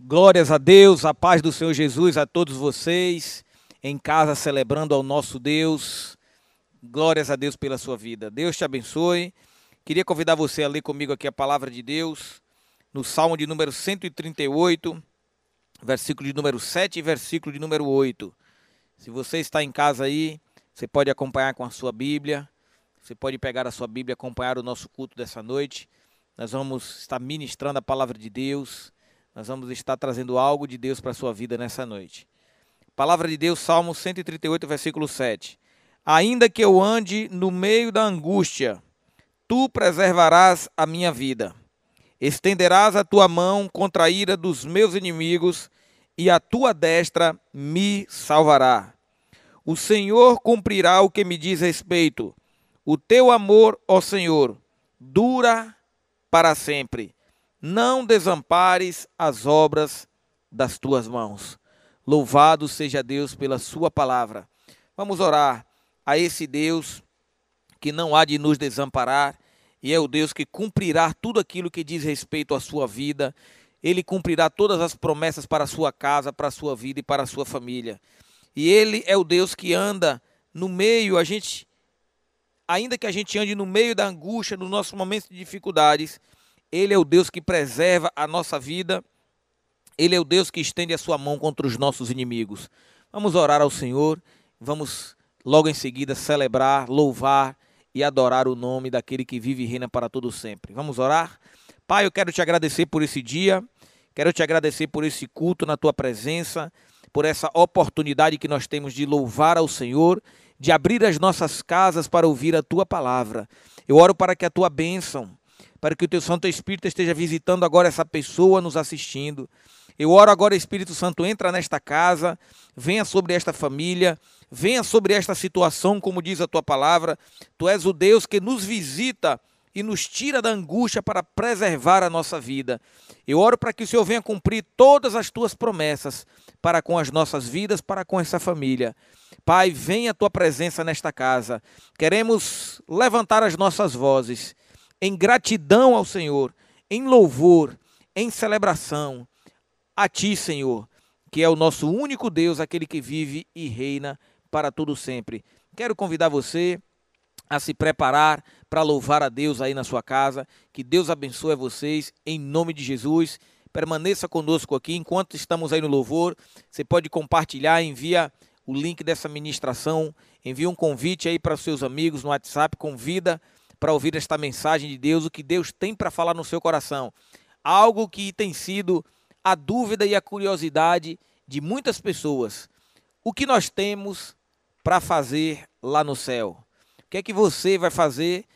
Glórias a Deus, a paz do Senhor Jesus a todos vocês em casa celebrando ao nosso Deus. Glórias a Deus pela sua vida. Deus te abençoe. Queria convidar você a ler comigo aqui a palavra de Deus no Salmo de número 138, versículo de número 7 e versículo de número 8. Se você está em casa aí, você pode acompanhar com a sua Bíblia. Você pode pegar a sua Bíblia e acompanhar o nosso culto dessa noite. Nós vamos estar ministrando a palavra de Deus. Nós vamos estar trazendo algo de Deus para a sua vida nessa noite. Palavra de Deus, Salmo 138, versículo 7. Ainda que eu ande no meio da angústia, tu preservarás a minha vida. Estenderás a tua mão contra a ira dos meus inimigos, e a tua destra me salvará. O Senhor cumprirá o que me diz respeito. O teu amor, ó Senhor, dura para sempre não desampares as obras das tuas mãos. Louvado seja Deus pela sua palavra. Vamos orar a esse Deus que não há de nos desamparar e é o Deus que cumprirá tudo aquilo que diz respeito à sua vida. Ele cumprirá todas as promessas para a sua casa, para a sua vida e para a sua família. E ele é o Deus que anda no meio, a gente ainda que a gente ande no meio da angústia, nos nossos momentos de dificuldades, ele é o Deus que preserva a nossa vida. Ele é o Deus que estende a sua mão contra os nossos inimigos. Vamos orar ao Senhor. Vamos logo em seguida celebrar, louvar e adorar o nome daquele que vive e reina para todo sempre. Vamos orar? Pai, eu quero te agradecer por esse dia. Quero te agradecer por esse culto na tua presença, por essa oportunidade que nós temos de louvar ao Senhor, de abrir as nossas casas para ouvir a tua palavra. Eu oro para que a tua bênção, para que o teu Santo Espírito esteja visitando agora essa pessoa nos assistindo. Eu oro agora, Espírito Santo, entra nesta casa, venha sobre esta família, venha sobre esta situação, como diz a tua palavra. Tu és o Deus que nos visita e nos tira da angústia para preservar a nossa vida. Eu oro para que o Senhor venha cumprir todas as tuas promessas para com as nossas vidas, para com essa família. Pai, venha a tua presença nesta casa. Queremos levantar as nossas vozes em gratidão ao Senhor, em louvor, em celebração a Ti, Senhor, que é o nosso único Deus, aquele que vive e reina para todo sempre. Quero convidar você a se preparar para louvar a Deus aí na sua casa. Que Deus abençoe vocês em nome de Jesus. Permaneça conosco aqui enquanto estamos aí no louvor. Você pode compartilhar, envia o link dessa ministração, envia um convite aí para seus amigos no WhatsApp, convida para ouvir esta mensagem de Deus, o que Deus tem para falar no seu coração. Algo que tem sido a dúvida e a curiosidade de muitas pessoas. O que nós temos para fazer lá no céu? O que é que você vai fazer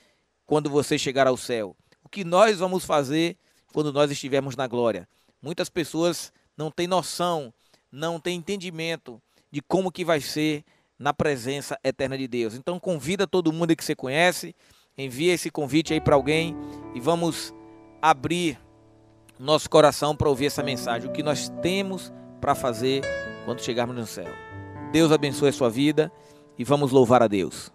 quando você chegar ao céu? O que nós vamos fazer quando nós estivermos na glória? Muitas pessoas não têm noção, não têm entendimento de como que vai ser na presença eterna de Deus. Então convida todo mundo que você conhece, envia esse convite aí para alguém e vamos abrir nosso coração para ouvir essa mensagem, o que nós temos para fazer quando chegarmos no céu. Deus abençoe a sua vida e vamos louvar a Deus.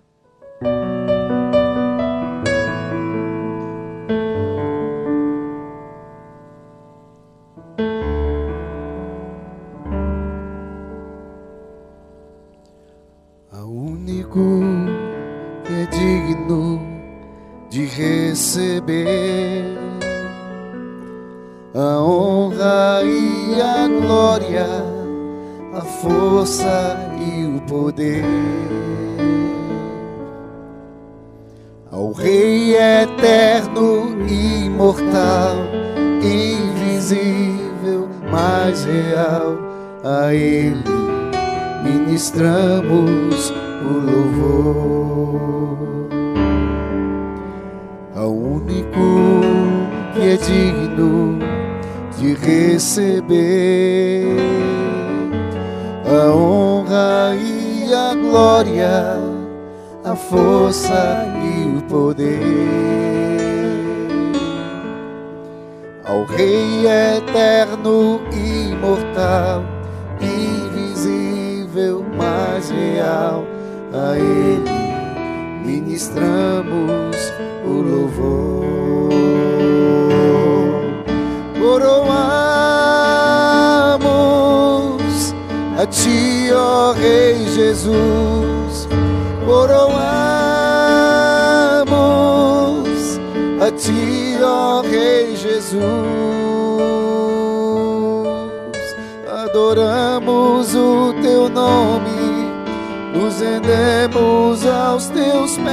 Mais real, a Ele. Ministramos o louvor. Coroar a ti, ó Rei Jesus, coroamos a ti, ó Rei Jesus, adoramos o teu nome, nos rendemos aos teus pés,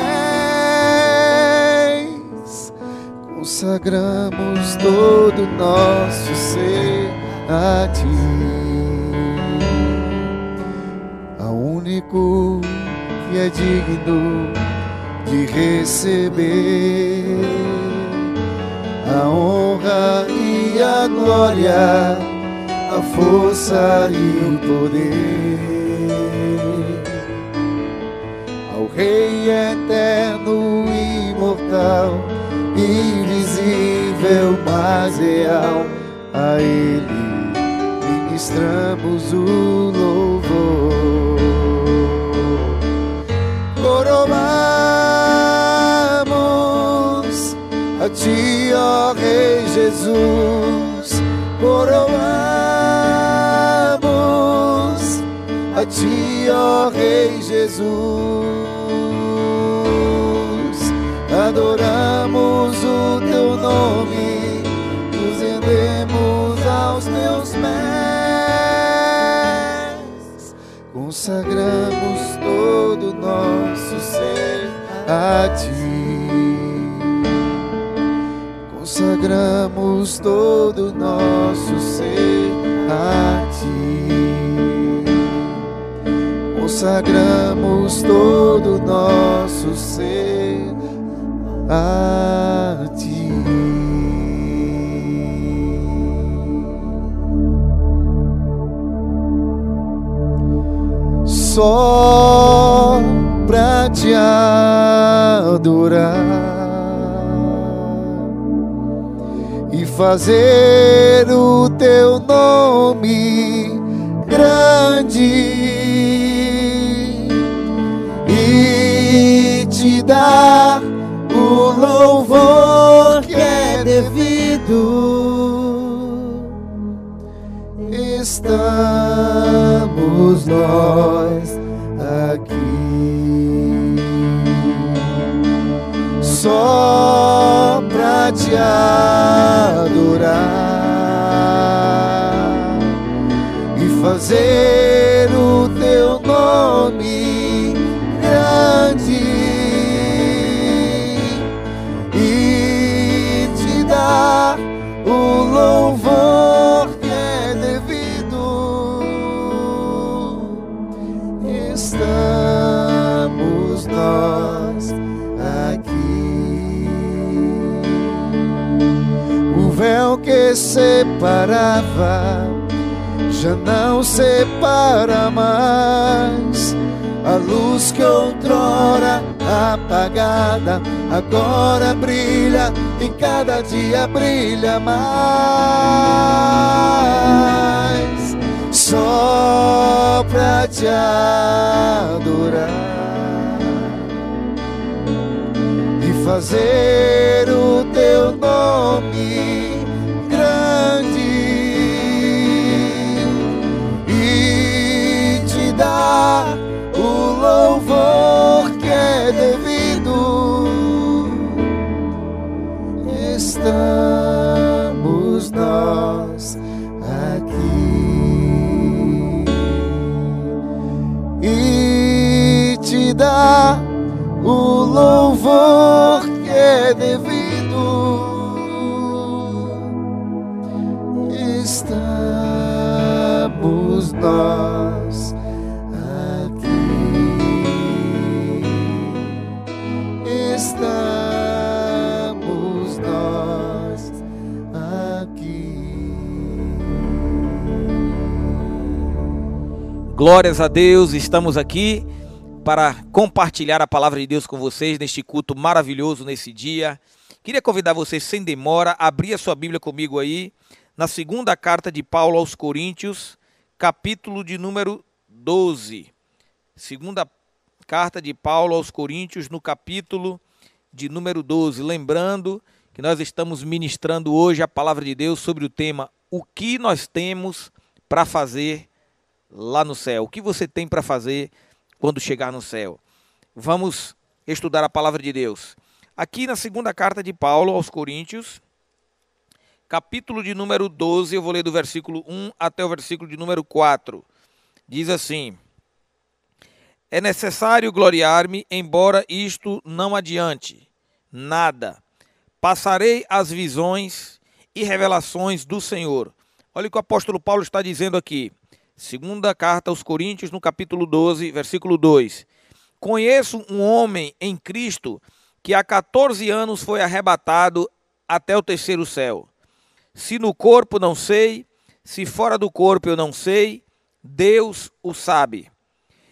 consagramos todo o nosso ser a ti. único que é digno de receber a honra e a glória, a força e o poder ao Rei eterno, imortal, invisível, mas real, a Ele ministramos o louvor. coroamos a ti, ó Rei Jesus, ó Rei Jesus, adoramos o teu nome, nos rendemos aos teus pés, consagramos todo nosso ser a ti. Consagramos todo nosso ser a ti. Consagramos todo nosso ser a ti. Só pra te adorar e fazer o teu nome grande te dar o louvor que é devido. Estamos nós aqui só pra te adorar e fazer o teu nome separava já não separa mais. A luz que outrora apagada agora brilha e cada dia brilha mais. Só pra te adorar e fazer o teu nome louvor que é devido. Estamos nós aqui. Estamos nós aqui. Glórias a Deus, estamos aqui para compartilhar a palavra de Deus com vocês neste culto maravilhoso nesse dia. Queria convidar vocês sem demora a abrir a sua Bíblia comigo aí na segunda carta de Paulo aos Coríntios, capítulo de número 12. Segunda carta de Paulo aos Coríntios, no capítulo de número 12. Lembrando que nós estamos ministrando hoje a palavra de Deus sobre o tema O que nós temos para fazer lá no céu? O que você tem para fazer quando chegar no céu? Vamos estudar a palavra de Deus. Aqui na segunda carta de Paulo aos Coríntios, capítulo de número 12, eu vou ler do versículo 1 até o versículo de número 4. Diz assim: É necessário gloriar-me, embora isto não adiante nada. Passarei as visões e revelações do Senhor. Olha o que o apóstolo Paulo está dizendo aqui. Segunda carta aos Coríntios, no capítulo 12, versículo 2. Conheço um homem em Cristo que há 14 anos foi arrebatado até o terceiro céu. Se no corpo não sei, se fora do corpo eu não sei, Deus o sabe.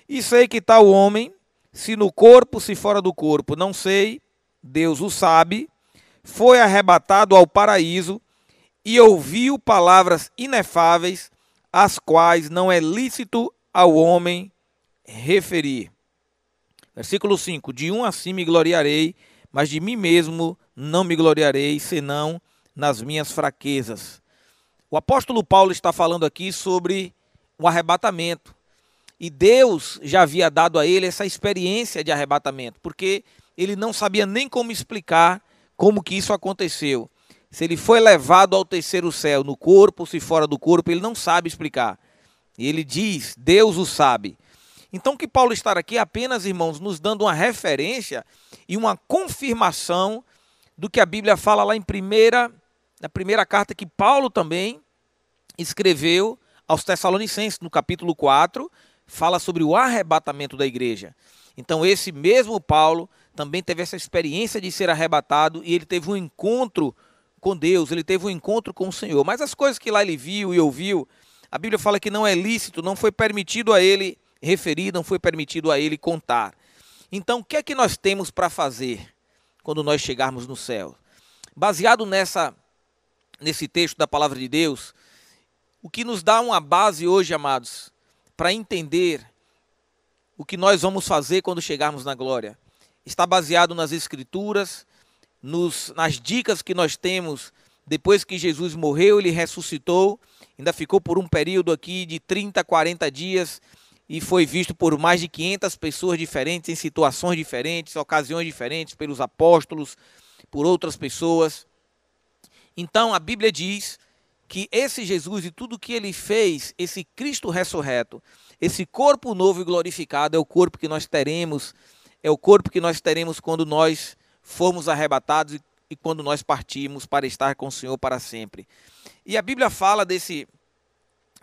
E sei que tal homem, se no corpo, se fora do corpo, não sei, Deus o sabe, foi arrebatado ao paraíso e ouviu palavras inefáveis, as quais não é lícito ao homem referir. Versículo 5: De um assim me gloriarei, mas de mim mesmo não me gloriarei, senão nas minhas fraquezas. O apóstolo Paulo está falando aqui sobre o arrebatamento. E Deus já havia dado a ele essa experiência de arrebatamento, porque ele não sabia nem como explicar como que isso aconteceu. Se ele foi levado ao terceiro céu, no corpo, se fora do corpo, ele não sabe explicar. E ele diz, Deus o sabe. Então, que Paulo está aqui é apenas, irmãos, nos dando uma referência e uma confirmação do que a Bíblia fala lá em primeira na primeira carta que Paulo também escreveu aos Tessalonicenses, no capítulo 4, fala sobre o arrebatamento da igreja. Então, esse mesmo Paulo também teve essa experiência de ser arrebatado e ele teve um encontro Deus, ele teve um encontro com o Senhor. Mas as coisas que lá ele viu e ouviu, a Bíblia fala que não é lícito, não foi permitido a ele referir, não foi permitido a ele contar. Então, o que é que nós temos para fazer quando nós chegarmos no céu? Baseado nessa nesse texto da palavra de Deus, o que nos dá uma base hoje, amados, para entender o que nós vamos fazer quando chegarmos na glória. Está baseado nas Escrituras, nos, nas dicas que nós temos depois que Jesus morreu, ele ressuscitou, ainda ficou por um período aqui de 30, 40 dias e foi visto por mais de 500 pessoas diferentes, em situações diferentes, ocasiões diferentes, pelos apóstolos, por outras pessoas. Então a Bíblia diz que esse Jesus e tudo que ele fez, esse Cristo ressurreto, esse corpo novo e glorificado é o corpo que nós teremos, é o corpo que nós teremos quando nós formos arrebatados e quando nós partimos para estar com o Senhor para sempre. E a Bíblia fala desse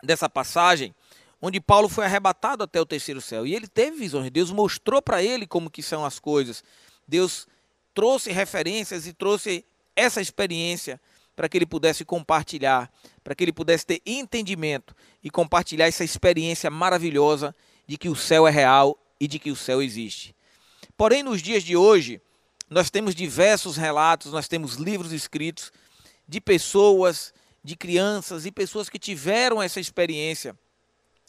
dessa passagem onde Paulo foi arrebatado até o terceiro céu e ele teve visões. Deus mostrou para ele como que são as coisas. Deus trouxe referências e trouxe essa experiência para que ele pudesse compartilhar, para que ele pudesse ter entendimento e compartilhar essa experiência maravilhosa de que o céu é real e de que o céu existe. Porém, nos dias de hoje, nós temos diversos relatos, nós temos livros escritos de pessoas, de crianças e pessoas que tiveram essa experiência,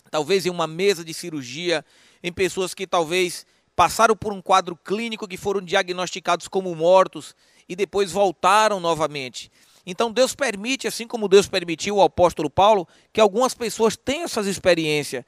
talvez em uma mesa de cirurgia, em pessoas que talvez passaram por um quadro clínico que foram diagnosticados como mortos e depois voltaram novamente. Então Deus permite, assim como Deus permitiu ao apóstolo Paulo, que algumas pessoas tenham essas experiências.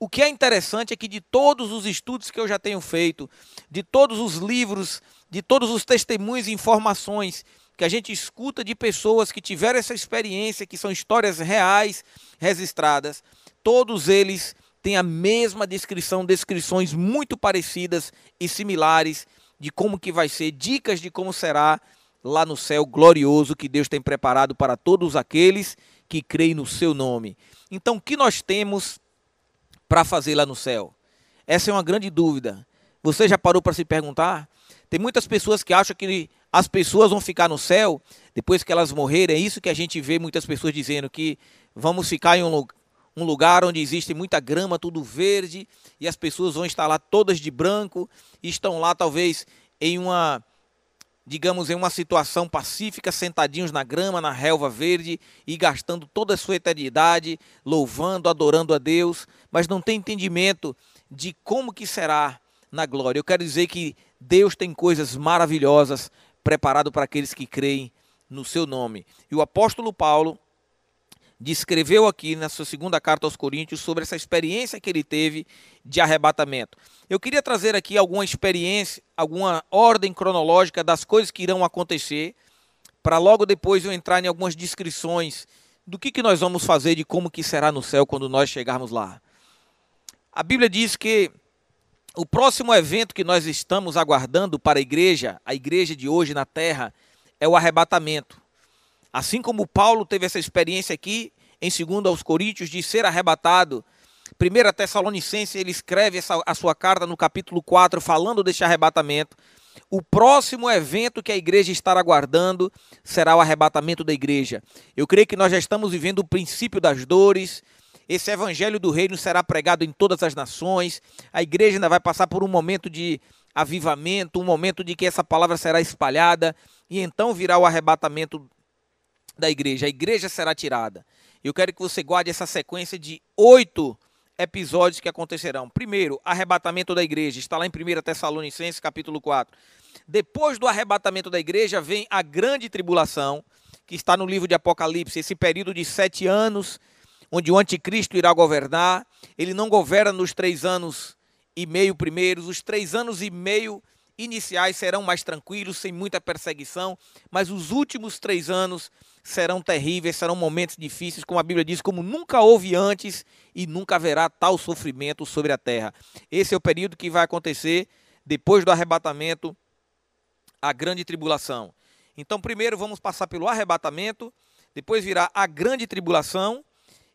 O que é interessante é que de todos os estudos que eu já tenho feito, de todos os livros, de todos os testemunhos e informações que a gente escuta de pessoas que tiveram essa experiência, que são histórias reais registradas, todos eles têm a mesma descrição, descrições muito parecidas e similares de como que vai ser, dicas de como será lá no céu glorioso que Deus tem preparado para todos aqueles que creem no seu nome. Então, o que nós temos para fazer lá no céu? Essa é uma grande dúvida. Você já parou para se perguntar? Tem muitas pessoas que acham que as pessoas vão ficar no céu depois que elas morrerem. É isso que a gente vê muitas pessoas dizendo que vamos ficar em um, lugar onde existe muita grama, tudo verde, e as pessoas vão estar lá todas de branco, e estão lá talvez em uma digamos, em uma situação pacífica, sentadinhos na grama, na relva verde e gastando toda a sua eternidade, louvando, adorando a Deus, mas não tem entendimento de como que será na glória. Eu quero dizer que Deus tem coisas maravilhosas preparado para aqueles que creem no seu nome. E o apóstolo Paulo descreveu aqui na sua segunda carta aos Coríntios sobre essa experiência que ele teve de arrebatamento. Eu queria trazer aqui alguma experiência, alguma ordem cronológica das coisas que irão acontecer, para logo depois eu entrar em algumas descrições do que, que nós vamos fazer, de como que será no céu quando nós chegarmos lá. A Bíblia diz que o próximo evento que nós estamos aguardando para a igreja, a igreja de hoje na terra, é o arrebatamento. Assim como Paulo teve essa experiência aqui, em 2 aos Coríntios, de ser arrebatado, 1 Tessalonicense, ele escreve essa, a sua carta no capítulo 4, falando deste arrebatamento. O próximo evento que a igreja estará aguardando será o arrebatamento da igreja. Eu creio que nós já estamos vivendo o princípio das dores. Esse evangelho do reino será pregado em todas as nações. A igreja ainda vai passar por um momento de avivamento, um momento de que essa palavra será espalhada e então virá o arrebatamento da igreja. A igreja será tirada. Eu quero que você guarde essa sequência de oito episódios que acontecerão. Primeiro, arrebatamento da igreja. Está lá em 1 Tessalonicenses, capítulo 4. Depois do arrebatamento da igreja, vem a grande tribulação, que está no livro de Apocalipse, esse período de sete anos, onde o anticristo irá governar. Ele não governa nos três anos e meio primeiros, os três anos e meio iniciais serão mais tranquilos, sem muita perseguição, mas os últimos três anos serão terríveis, serão momentos difíceis, como a Bíblia diz, como nunca houve antes e nunca haverá tal sofrimento sobre a terra. Esse é o período que vai acontecer depois do arrebatamento, a grande tribulação. Então, primeiro vamos passar pelo arrebatamento, depois virá a grande tribulação,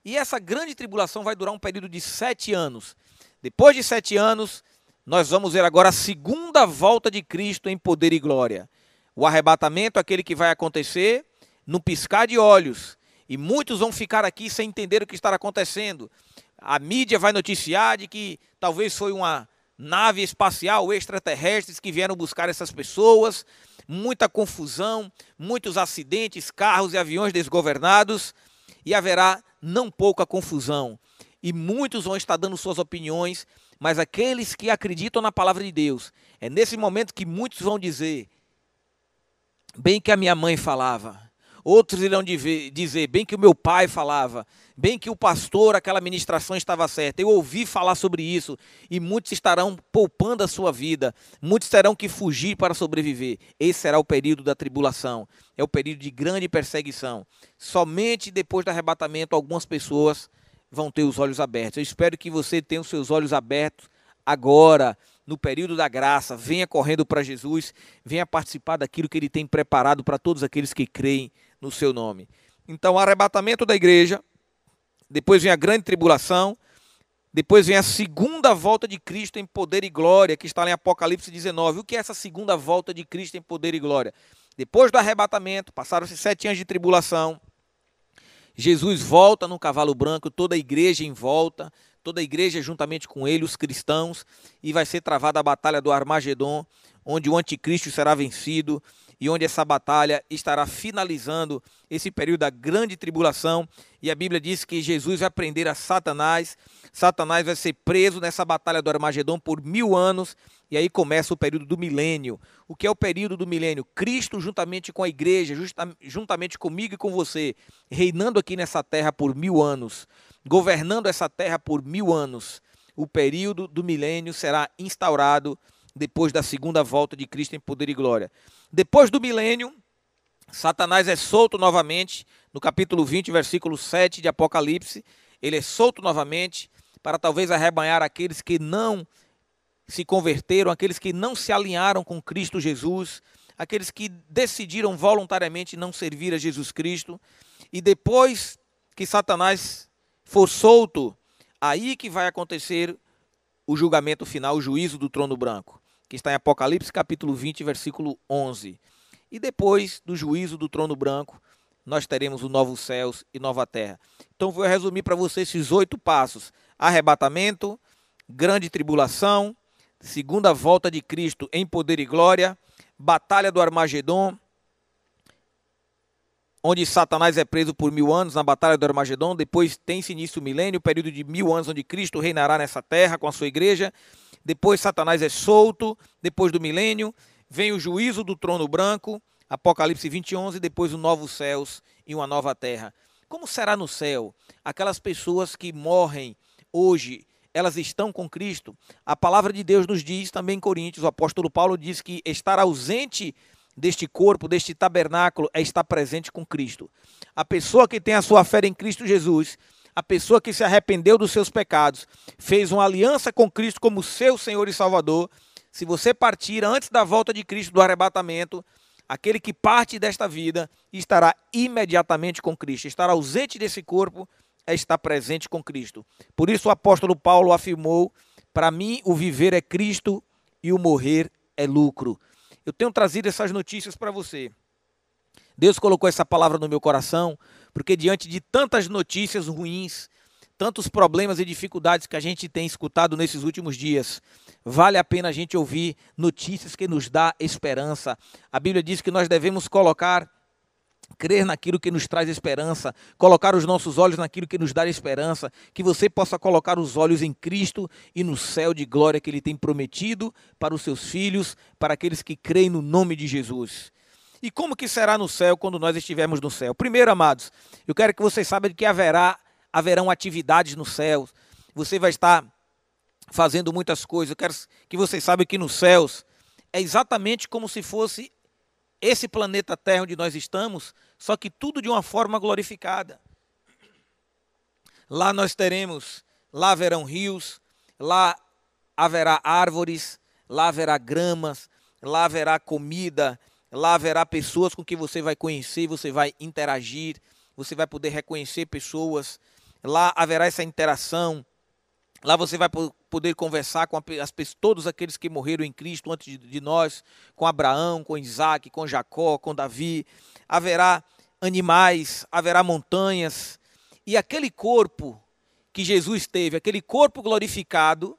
e essa grande tribulação vai durar um período de sete anos. Depois de sete anos, nós vamos ver agora a segunda volta de Cristo em poder e glória. O arrebatamento, aquele que vai acontecer no piscar de olhos. E muitos vão ficar aqui sem entender o que está acontecendo. A mídia vai noticiar de que talvez foi uma nave espacial extraterrestres que vieram buscar essas pessoas. Muita confusão, muitos acidentes, carros e aviões desgovernados. E haverá não pouca confusão. E muitos vão estar dando suas opiniões mas aqueles que acreditam na palavra de Deus, é nesse momento que muitos vão dizer, bem que a minha mãe falava, outros irão dizer, bem que o meu pai falava, bem que o pastor, aquela ministração estava certa. Eu ouvi falar sobre isso e muitos estarão poupando a sua vida, muitos terão que fugir para sobreviver. Esse será o período da tribulação, é o período de grande perseguição. Somente depois do arrebatamento, algumas pessoas vão ter os olhos abertos. Eu espero que você tenha os seus olhos abertos agora, no período da graça. Venha correndo para Jesus, venha participar daquilo que ele tem preparado para todos aqueles que creem no seu nome. Então, arrebatamento da igreja, depois vem a grande tribulação, depois vem a segunda volta de Cristo em poder e glória, que está lá em Apocalipse 19. O que é essa segunda volta de Cristo em poder e glória? Depois do arrebatamento, passaram-se sete anos de tribulação, Jesus volta no cavalo branco, toda a igreja em volta, toda a igreja juntamente com ele, os cristãos, e vai ser travada a batalha do Armagedon, onde o anticristo será vencido e onde essa batalha estará finalizando esse período da grande tribulação. E a Bíblia diz que Jesus vai prender a Satanás, Satanás vai ser preso nessa batalha do Armagedon por mil anos e aí começa o período do milênio. O que é o período do milênio? Cristo, juntamente com a igreja, juntamente comigo e com você, reinando aqui nessa terra por mil anos, governando essa terra por mil anos. O período do milênio será instaurado depois da segunda volta de Cristo em poder e glória. Depois do milênio, Satanás é solto novamente, no capítulo 20, versículo 7 de Apocalipse. Ele é solto novamente para talvez arrebanhar aqueles que não se converteram, aqueles que não se alinharam com Cristo Jesus, aqueles que decidiram voluntariamente não servir a Jesus Cristo, e depois que Satanás for solto, aí que vai acontecer o julgamento final, o juízo do trono branco, que está em Apocalipse capítulo 20, versículo 11. E depois do juízo do trono branco, nós teremos o novo céus e nova terra. Então vou resumir para você esses oito passos: arrebatamento, grande tribulação, segunda volta de Cristo em poder e glória, batalha do Armagedon, onde Satanás é preso por mil anos na batalha do Armagedon, depois tem-se início o milênio, período de mil anos onde Cristo reinará nessa terra com a sua igreja, depois Satanás é solto, depois do milênio, vem o juízo do trono branco, Apocalipse 20, 11, depois os novos céus e uma nova terra. como será no céu? Aquelas pessoas que morrem hoje, elas estão com Cristo? A palavra de Deus nos diz também em Coríntios, o apóstolo Paulo diz que estar ausente deste corpo, deste tabernáculo, é estar presente com Cristo. A pessoa que tem a sua fé em Cristo Jesus, a pessoa que se arrependeu dos seus pecados, fez uma aliança com Cristo como seu Senhor e Salvador. Se você partir antes da volta de Cristo do arrebatamento, aquele que parte desta vida estará imediatamente com Cristo. Estar ausente desse corpo é estar presente com Cristo. Por isso o apóstolo Paulo afirmou: Para mim, o viver é Cristo e o morrer é lucro. Eu tenho trazido essas notícias para você. Deus colocou essa palavra no meu coração, porque diante de tantas notícias ruins, tantos problemas e dificuldades que a gente tem escutado nesses últimos dias, vale a pena a gente ouvir notícias que nos dá esperança. A Bíblia diz que nós devemos colocar crer naquilo que nos traz esperança, colocar os nossos olhos naquilo que nos dá esperança, que você possa colocar os olhos em Cristo e no céu de glória que Ele tem prometido para os seus filhos, para aqueles que creem no nome de Jesus. E como que será no céu quando nós estivermos no céu? Primeiro, amados, eu quero que vocês saibam que haverá haverão atividades no céu. Você vai estar fazendo muitas coisas. Eu quero que vocês saibam que nos céus é exatamente como se fosse esse planeta Terra onde nós estamos, só que tudo de uma forma glorificada. Lá nós teremos, lá haverão rios, lá haverá árvores, lá haverá gramas, lá haverá comida, lá haverá pessoas com que você vai conhecer, você vai interagir, você vai poder reconhecer pessoas, lá haverá essa interação, Lá você vai poder conversar com as, todos aqueles que morreram em Cristo antes de, nós, com Abraão, com Isaac, com Jacó, com Davi. Haverá animais, haverá montanhas. E aquele corpo que Jesus teve, aquele corpo glorificado,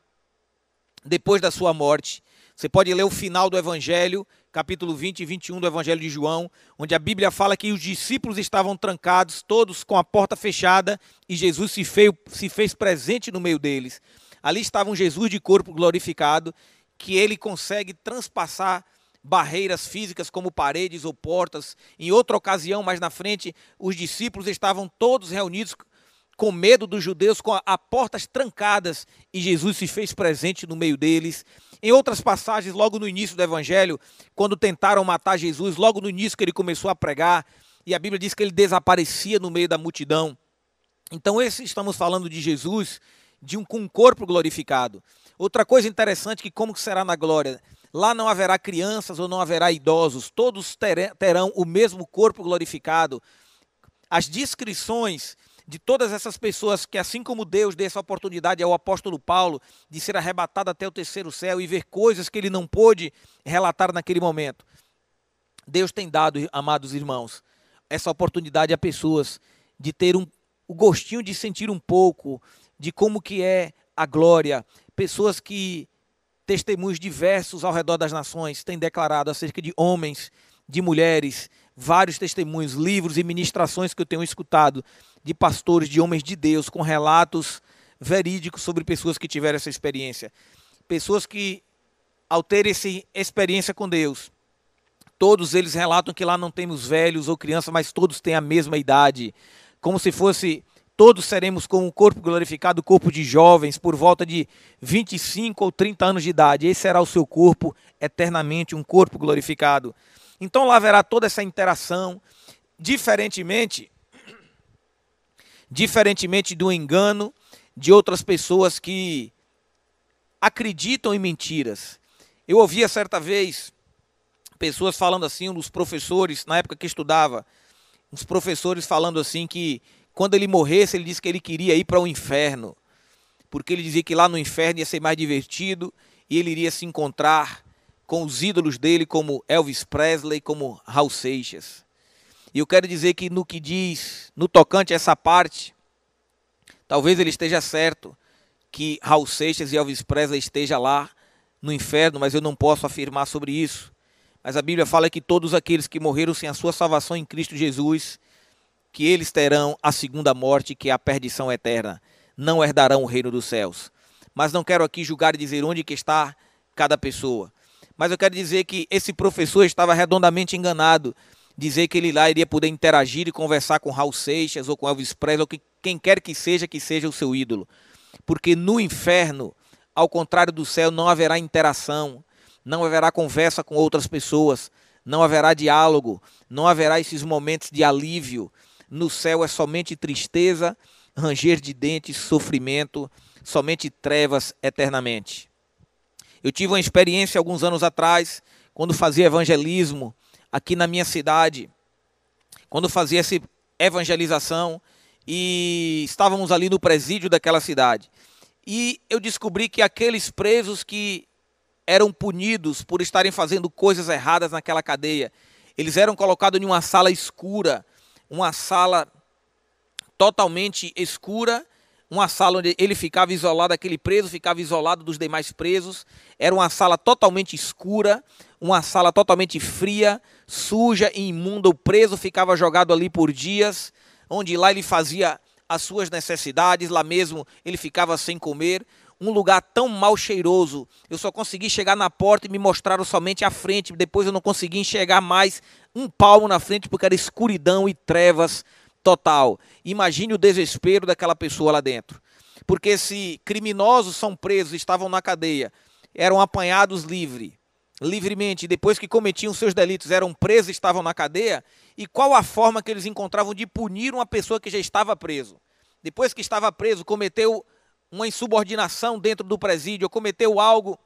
depois da sua morte, você pode ler o final do Evangelho, capítulo 20 e 21 do Evangelho de João, onde a Bíblia fala que os discípulos estavam trancados, todos com a porta fechada, e Jesus se fez, se fez presente no meio deles. Ali estava um Jesus de corpo glorificado, que ele consegue transpassar barreiras físicas como paredes ou portas. Em outra ocasião, mais na frente, os discípulos estavam todos reunidos com medo dos judeus, com as portas trancadas, e Jesus se fez presente no meio deles. Em outras passagens, logo no início do Evangelho, quando tentaram matar Jesus, logo no início que ele começou a pregar, e a Bíblia diz que ele desaparecia no meio da multidão. Então, esse estamos falando de Jesus, de um com um corpo glorificado. Outra coisa interessante que como será na glória, lá não haverá crianças ou não haverá idosos, todos terão o mesmo corpo glorificado. As descrições de todas essas pessoas que, assim como Deus deu essa oportunidade ao apóstolo Paulo de ser arrebatado até o terceiro céu e ver coisas que ele não pôde relatar naquele momento. Deus tem dado, amados irmãos, essa oportunidade a pessoas de ter um, o gostinho de sentir um pouco de como que é a glória. Pessoas que testemunhos diversos ao redor das nações têm declarado acerca de homens, de mulheres, vários testemunhos, livros e ministrações que eu tenho escutado de pastores, de homens de Deus, com relatos verídicos sobre pessoas que tiveram essa experiência. Pessoas que, ao ter essa experiência com Deus, todos eles relatam que lá não temos velhos ou crianças, mas todos têm a mesma idade. Como se fosse, todos seremos com um corpo glorificado, corpo de jovens, por volta de 25 ou 30 anos de idade. Esse será o seu corpo eternamente, um corpo glorificado. Então lá haverá toda essa interação, diferentemente diferentemente do engano de outras pessoas que acreditam em mentiras. Eu ouvia certa vez pessoas falando assim, uns professores, na época que estudava, uns professores falando assim que quando ele morresse, ele disse que ele queria ir para o inferno, porque ele dizia que lá no inferno ia ser mais divertido e ele iria se encontrar com os ídolos dele, como Elvis Presley, como Raul Seixas. E eu quero dizer que no que diz, no tocante a essa parte, talvez ele esteja certo que Raul Seixas e Elvis Presley estejam lá no inferno, mas eu não posso afirmar sobre isso. Mas a Bíblia fala que todos aqueles que morreram sem a sua salvação em Cristo Jesus, que eles terão a segunda morte, que é a perdição eterna, não herdarão o reino dos céus. Mas não quero aqui julgar e dizer onde que está cada pessoa. Mas eu quero dizer que esse professor estava redondamente enganado dizer que ele lá iria poder interagir e conversar com Raul Seixas ou com Elvis Presley ou que, quem quer que seja que seja o seu ídolo. Porque no inferno, ao contrário do céu, não haverá interação, não haverá conversa com outras pessoas, não haverá diálogo, não haverá esses momentos de alívio. No céu é somente tristeza, ranger de dentes, sofrimento, somente trevas eternamente. Eu tive uma experiência alguns anos atrás, quando fazia evangelismo aqui na minha cidade, quando fazia essa evangelização e estávamos ali no presídio daquela cidade. E eu descobri que aqueles presos que eram punidos por estarem fazendo coisas erradas naquela cadeia, eles eram colocados em uma sala escura, uma sala totalmente escura, uma sala onde ele ficava isolado, aquele preso ficava isolado dos demais presos. Era uma sala totalmente escura, uma sala totalmente fria, suja e imunda. O preso ficava jogado ali por dias, onde lá ele fazia as suas necessidades, lá mesmo ele ficava sem comer. Um lugar tão mal cheiroso. Eu só consegui chegar na porta e me mostraram somente a frente. Depois eu não consegui enxergar mais um palmo na frente porque era escuridão e trevas total. Imagine o desespero daquela pessoa lá dentro. Porque se criminosos são presos, estavam na cadeia, eram apanhados livre, livremente, depois que cometiam seus delitos, eram presos, estavam na cadeia, e qual a forma que eles encontravam de punir uma pessoa que já estava preso? Depois que estava preso, cometeu uma insubordinação dentro do presídio, ou cometeu algo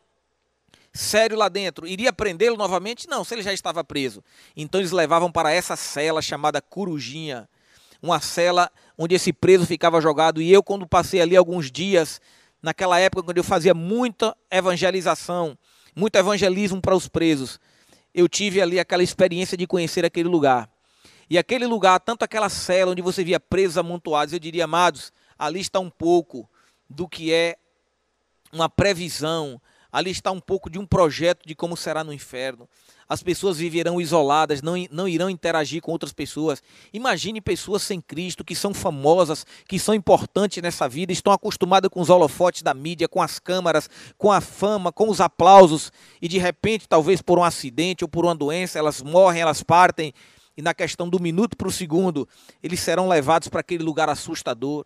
sério lá dentro, iria prendê-lo novamente? Não, se ele já estava preso. Então eles levavam para essa cela chamada Corujinha, uma cela onde esse preso ficava jogado. E eu, quando passei ali alguns dias, naquela época, quando eu fazia muita evangelização, muito evangelismo para os presos, eu tive ali aquela experiência de conhecer aquele lugar. E aquele lugar, tanto aquela cela onde você via presos amontoados, eu diria, amados, ali está um pouco do que é uma previsão, ali está um pouco de um projeto de como será no inferno as pessoas viverão isoladas, não, não irão interagir com outras pessoas. Imagine pessoas sem Cristo, que são famosas, que são importantes nessa vida, estão acostumadas com os holofotes da mídia, com as câmaras, com a fama, com os aplausos, e de repente, talvez por um acidente ou por uma doença, elas morrem, elas partem, e na questão do minuto para o segundo, eles serão levados para aquele lugar assustador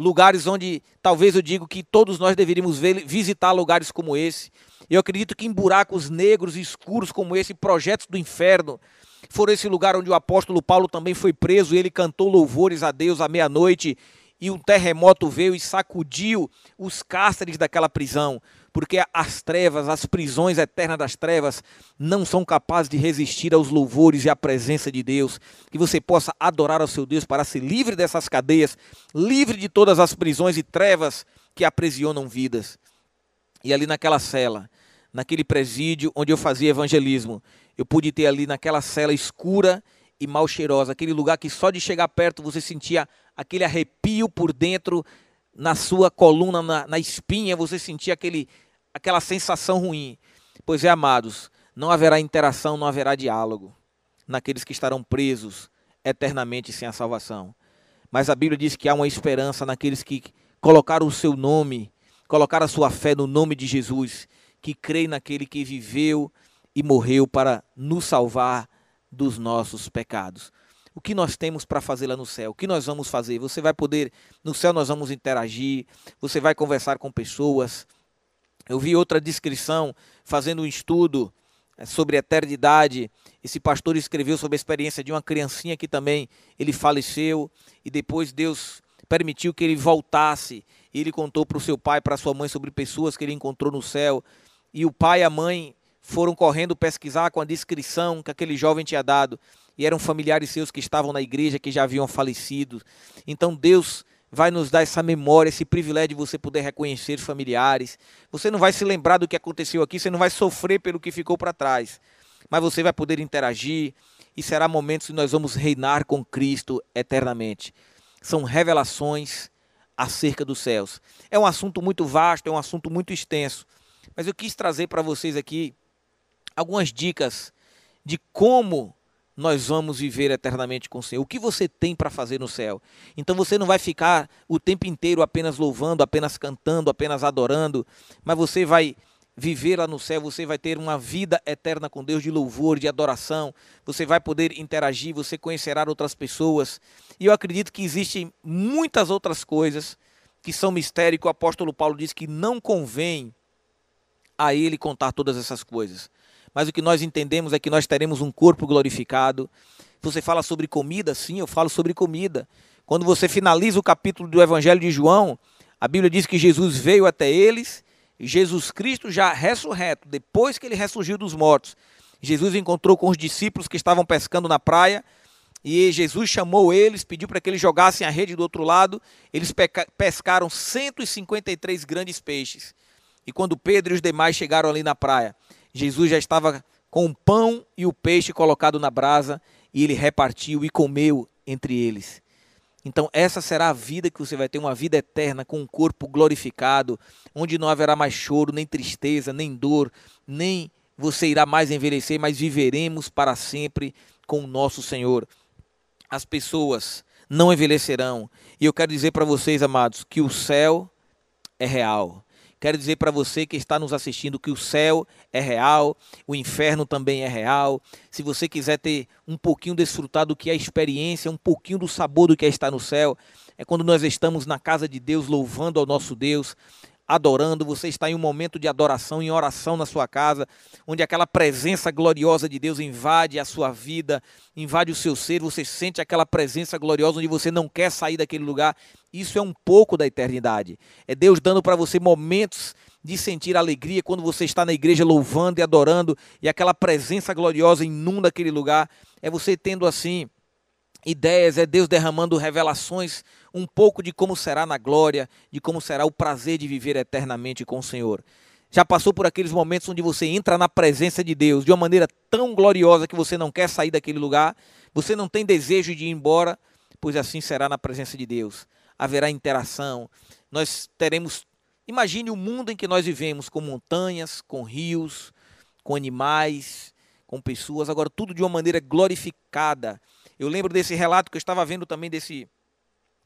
lugares onde talvez eu digo que todos nós deveríamos ver, visitar lugares como esse. Eu acredito que em buracos negros e escuros como esse, projetos do inferno, foram esse lugar onde o apóstolo Paulo também foi preso e ele cantou louvores a Deus à meia-noite e um terremoto veio e sacudiu os cárceres daquela prisão porque as trevas, as prisões eternas das trevas, não são capazes de resistir aos louvores e à presença de Deus. Que você possa adorar ao seu Deus para ser livre dessas cadeias, livre de todas as prisões e trevas que aprisionam vidas. E ali naquela cela, naquele presídio onde eu fazia evangelismo, eu pude ter ali naquela cela escura e mal cheirosa, aquele lugar que só de chegar perto você sentia aquele arrepio por dentro na sua coluna, na, na espinha, você sentia aquele, aquela sensação ruim. Pois é, amados, não haverá interação, não haverá diálogo naqueles que estarão presos eternamente sem a salvação. Mas a Bíblia diz que há uma esperança naqueles que colocaram o seu nome, colocaram a sua fé no nome de Jesus, que creem naquele que viveu e morreu para nos salvar dos nossos pecados o que nós temos para fazer lá no céu, o que nós vamos fazer. Você vai poder, no céu nós vamos interagir, você vai conversar com pessoas. Eu vi outra descrição fazendo um estudo eh, sobre eternidade. Esse pastor escreveu sobre a experiência de uma criancinha que também ele faleceu e depois Deus permitiu que ele voltasse. E ele contou para o seu pai, para sua mãe sobre pessoas que ele encontrou no céu. E o pai e a mãe foram correndo pesquisar com a descrição que aquele jovem tinha dado e eram familiares seus que estavam na igreja, que já haviam falecido. Então Deus vai nos dar essa memória, esse privilégio de você poder reconhecer familiares. Você não vai se lembrar do que aconteceu aqui, você não vai sofrer pelo que ficou para trás, mas você vai poder interagir e será momentos que nós vamos reinar com Cristo eternamente. São revelações acerca dos céus. É um assunto muito vasto, é um assunto muito extenso, mas eu quis trazer para vocês aqui algumas dicas de como nós vamos viver eternamente com o Senhor. O que você tem para fazer no céu? Então você não vai ficar o tempo inteiro apenas louvando, apenas cantando, apenas adorando, mas você vai viver lá no céu, você vai ter uma vida eterna com Deus de louvor, de adoração, você vai poder interagir, você conhecerá outras pessoas. E eu acredito que existem muitas outras coisas que são mistério que o apóstolo Paulo diz que não convém a ele contar todas essas coisas. Mas o que nós entendemos é que nós teremos um corpo glorificado. Você fala sobre comida? Sim, eu falo sobre comida. Quando você finaliza o capítulo do Evangelho de João, a Bíblia diz que Jesus veio até eles, Jesus Cristo já ressurreto, depois que ele ressurgiu dos mortos. Jesus encontrou com os discípulos que estavam pescando na praia, e Jesus chamou eles, pediu para que eles jogassem a rede do outro lado. Eles pescaram 153 grandes peixes. E quando Pedro e os demais chegaram ali na praia, Jesus já estava com o pão e o peixe colocado na brasa, e ele repartiu e comeu entre eles. Então, essa será a vida que você vai ter, uma vida eterna, com um corpo glorificado, onde não haverá mais choro, nem tristeza, nem dor, nem você irá mais envelhecer, mas viveremos para sempre com o nosso Senhor. As pessoas não envelhecerão. E eu quero dizer para vocês, amados, que o céu é real. Quero dizer para você que está nos assistindo que o céu é real, o inferno também é real. Se você quiser ter um pouquinho desfrutar do que é a experiência, um pouquinho do sabor do que é estar no céu, é quando nós estamos na casa de Deus louvando ao nosso Deus, adorando, você está em um momento de adoração, em oração na sua casa, onde aquela presença gloriosa de Deus invade a sua vida, invade o seu ser, você sente aquela presença gloriosa onde você não quer sair daquele lugar. Isso é um pouco da eternidade. É Deus dando para você momentos de sentir alegria quando você está na igreja louvando e adorando e aquela presença gloriosa inunda aquele lugar. É você tendo assim ideias, é Deus derramando revelações um pouco de como será na glória, de como será o prazer de viver eternamente com o Senhor. Já passou por aqueles momentos onde você entra na presença de Deus de uma maneira tão gloriosa que você não quer sair daquele lugar, você não tem desejo de ir embora, pois assim será na presença de Deus. Haverá interação, nós teremos. Imagine o mundo em que nós vivemos, com montanhas, com rios, com animais, com pessoas, agora tudo de uma maneira glorificada. Eu lembro desse relato que eu estava vendo também desse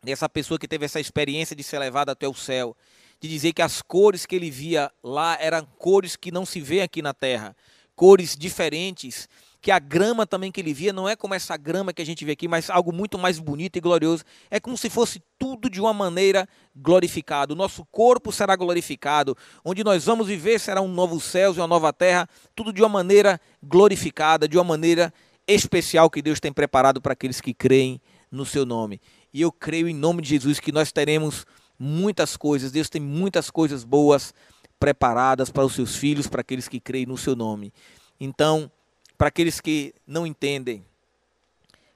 dessa pessoa que teve essa experiência de ser levada até o céu, de dizer que as cores que ele via lá eram cores que não se vê aqui na terra, cores diferentes, que a grama também que ele via não é como essa grama que a gente vê aqui, mas algo muito mais bonito e glorioso. É como se fosse tudo de uma maneira glorificado. O nosso corpo será glorificado. Onde nós vamos viver será um novo céu e uma nova terra, tudo de uma maneira glorificada, de uma maneira especial que Deus tem preparado para aqueles que creem no seu nome. E eu creio em nome de Jesus que nós teremos muitas coisas, Deus tem muitas coisas boas preparadas para os seus filhos, para aqueles que creem no seu nome. Então, para aqueles que não entendem,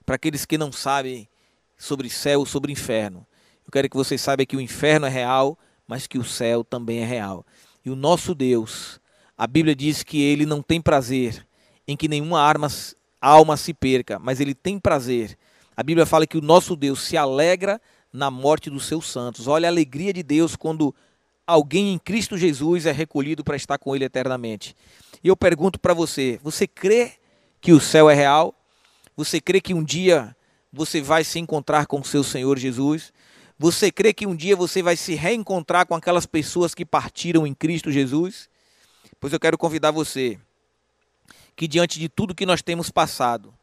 para aqueles que não sabem sobre céu, sobre inferno, eu quero que vocês saibam que o inferno é real, mas que o céu também é real. E o nosso Deus, a Bíblia diz que ele não tem prazer em que nenhuma arma, alma se perca, mas ele tem prazer a Bíblia fala que o nosso Deus se alegra na morte dos seus santos. Olha a alegria de Deus quando alguém em Cristo Jesus é recolhido para estar com Ele eternamente. E eu pergunto para você: você crê que o céu é real? Você crê que um dia você vai se encontrar com o seu Senhor Jesus? Você crê que um dia você vai se reencontrar com aquelas pessoas que partiram em Cristo Jesus? Pois eu quero convidar você que diante de tudo que nós temos passado,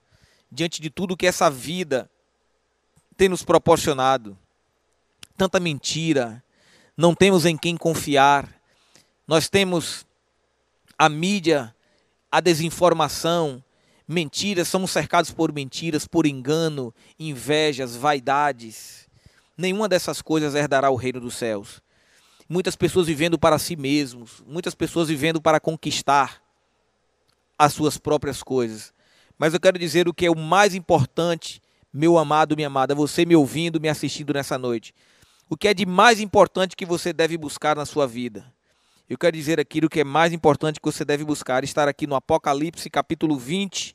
diante de tudo que essa vida tem nos proporcionado. Tanta mentira, não temos em quem confiar, nós temos a mídia, a desinformação, mentiras, somos cercados por mentiras, por engano, invejas, vaidades. Nenhuma dessas coisas herdará o reino dos céus. Muitas pessoas vivendo para si mesmos, muitas pessoas vivendo para conquistar as suas próprias coisas. Mas eu quero dizer o que é o mais importante, meu amado, minha amada, você me ouvindo, me assistindo nessa noite. O que é de mais importante que você deve buscar na sua vida? Eu quero dizer aquilo que é mais importante que você deve buscar, estar aqui no Apocalipse, capítulo 20,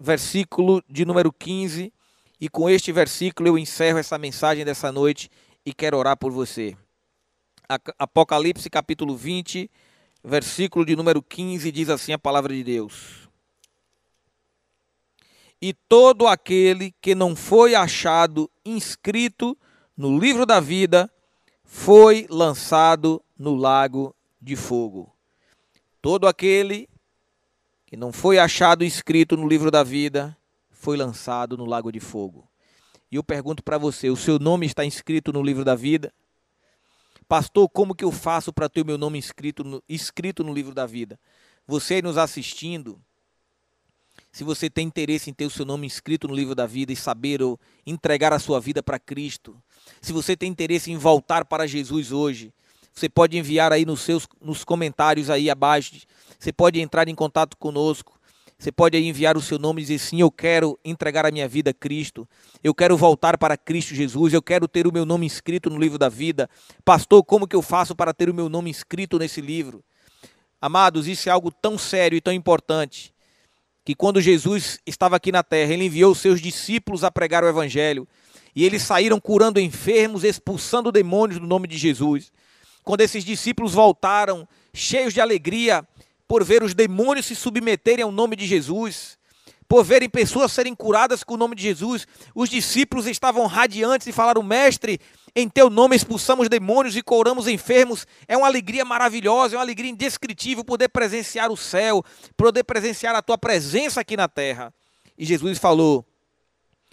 versículo de número 15. E com este versículo eu encerro essa mensagem dessa noite e quero orar por você. Apocalipse, capítulo 20, versículo de número 15, diz assim a palavra de Deus e todo aquele que não foi achado inscrito no livro da vida foi lançado no lago de fogo. Todo aquele que não foi achado escrito no livro da vida foi lançado no lago de fogo. E eu pergunto para você: o seu nome está inscrito no livro da vida? Pastor, como que eu faço para ter o meu nome inscrito no, escrito no livro da vida? Você aí nos assistindo, se você tem interesse em ter o seu nome inscrito no livro da vida e saber ou entregar a sua vida para Cristo, se você tem interesse em voltar para Jesus hoje, você pode enviar aí nos seus nos comentários aí abaixo. Você pode entrar em contato conosco. Você pode enviar o seu nome e dizer sim, eu quero entregar a minha vida a Cristo. Eu quero voltar para Cristo Jesus. Eu quero ter o meu nome inscrito no livro da vida. Pastor, como que eu faço para ter o meu nome inscrito nesse livro? Amados, isso é algo tão sério e tão importante que quando Jesus estava aqui na terra, ele enviou os seus discípulos a pregar o evangelho, e eles saíram curando enfermos, expulsando demônios no nome de Jesus. Quando esses discípulos voltaram cheios de alegria por ver os demônios se submeterem ao nome de Jesus, por verem pessoas serem curadas com o nome de Jesus, os discípulos estavam radiantes e falaram: Mestre, em teu nome expulsamos demônios e curamos enfermos. É uma alegria maravilhosa, é uma alegria indescritível poder presenciar o céu, poder presenciar a tua presença aqui na terra. E Jesus falou: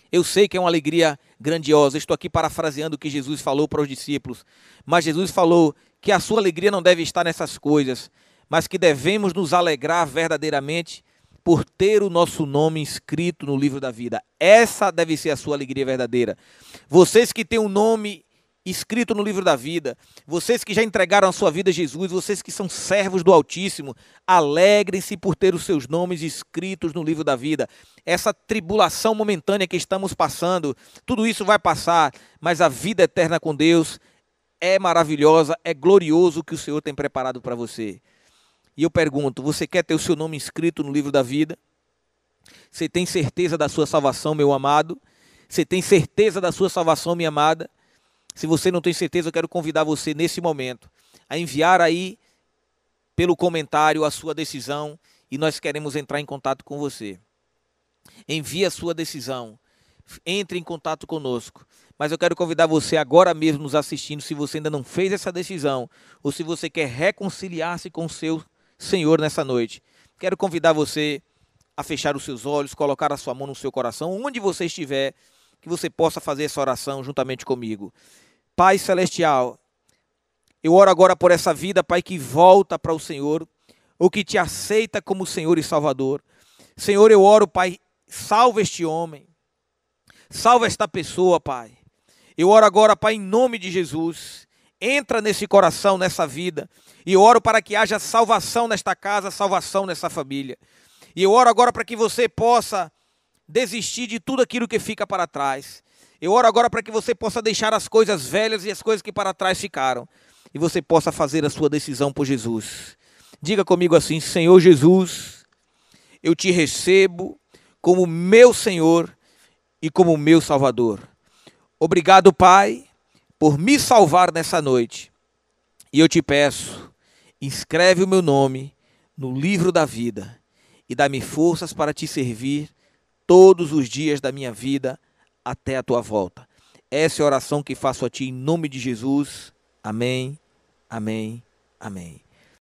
Eu sei que é uma alegria grandiosa. Estou aqui parafraseando o que Jesus falou para os discípulos. Mas Jesus falou que a sua alegria não deve estar nessas coisas, mas que devemos nos alegrar verdadeiramente por ter o nosso nome inscrito no livro da vida. Essa deve ser a sua alegria verdadeira. Vocês que têm um nome escrito no livro da vida. Vocês que já entregaram a sua vida a Jesus, vocês que são servos do Altíssimo, alegrem-se por ter os seus nomes escritos no livro da vida. Essa tribulação momentânea que estamos passando, tudo isso vai passar, mas a vida eterna com Deus é maravilhosa, é glorioso o que o Senhor tem preparado para você. E eu pergunto: você quer ter o seu nome escrito no livro da vida? Você tem certeza da sua salvação, meu amado? Você tem certeza da sua salvação, minha amada? Se você não tem certeza, eu quero convidar você nesse momento a enviar aí pelo comentário a sua decisão e nós queremos entrar em contato com você. Envie a sua decisão. Entre em contato conosco. Mas eu quero convidar você agora mesmo nos assistindo, se você ainda não fez essa decisão, ou se você quer reconciliar-se com o seu Senhor nessa noite. Quero convidar você a fechar os seus olhos, colocar a sua mão no seu coração, onde você estiver, que você possa fazer essa oração juntamente comigo. Pai Celestial, eu oro agora por essa vida, Pai, que volta para o Senhor, ou que te aceita como Senhor e Salvador. Senhor, eu oro, Pai, salva este homem, salva esta pessoa, Pai. Eu oro agora, Pai, em nome de Jesus, entra nesse coração, nessa vida, e oro para que haja salvação nesta casa, salvação nessa família. E eu oro agora para que você possa desistir de tudo aquilo que fica para trás eu oro agora para que você possa deixar as coisas velhas e as coisas que para trás ficaram. E você possa fazer a sua decisão por Jesus. Diga comigo assim: Senhor Jesus, eu te recebo como meu Senhor e como meu Salvador. Obrigado, Pai, por me salvar nessa noite. E eu te peço, inscreve o meu nome no livro da vida e dá-me forças para te servir todos os dias da minha vida até a tua volta. Essa é a oração que faço a ti em nome de Jesus. Amém, amém, amém.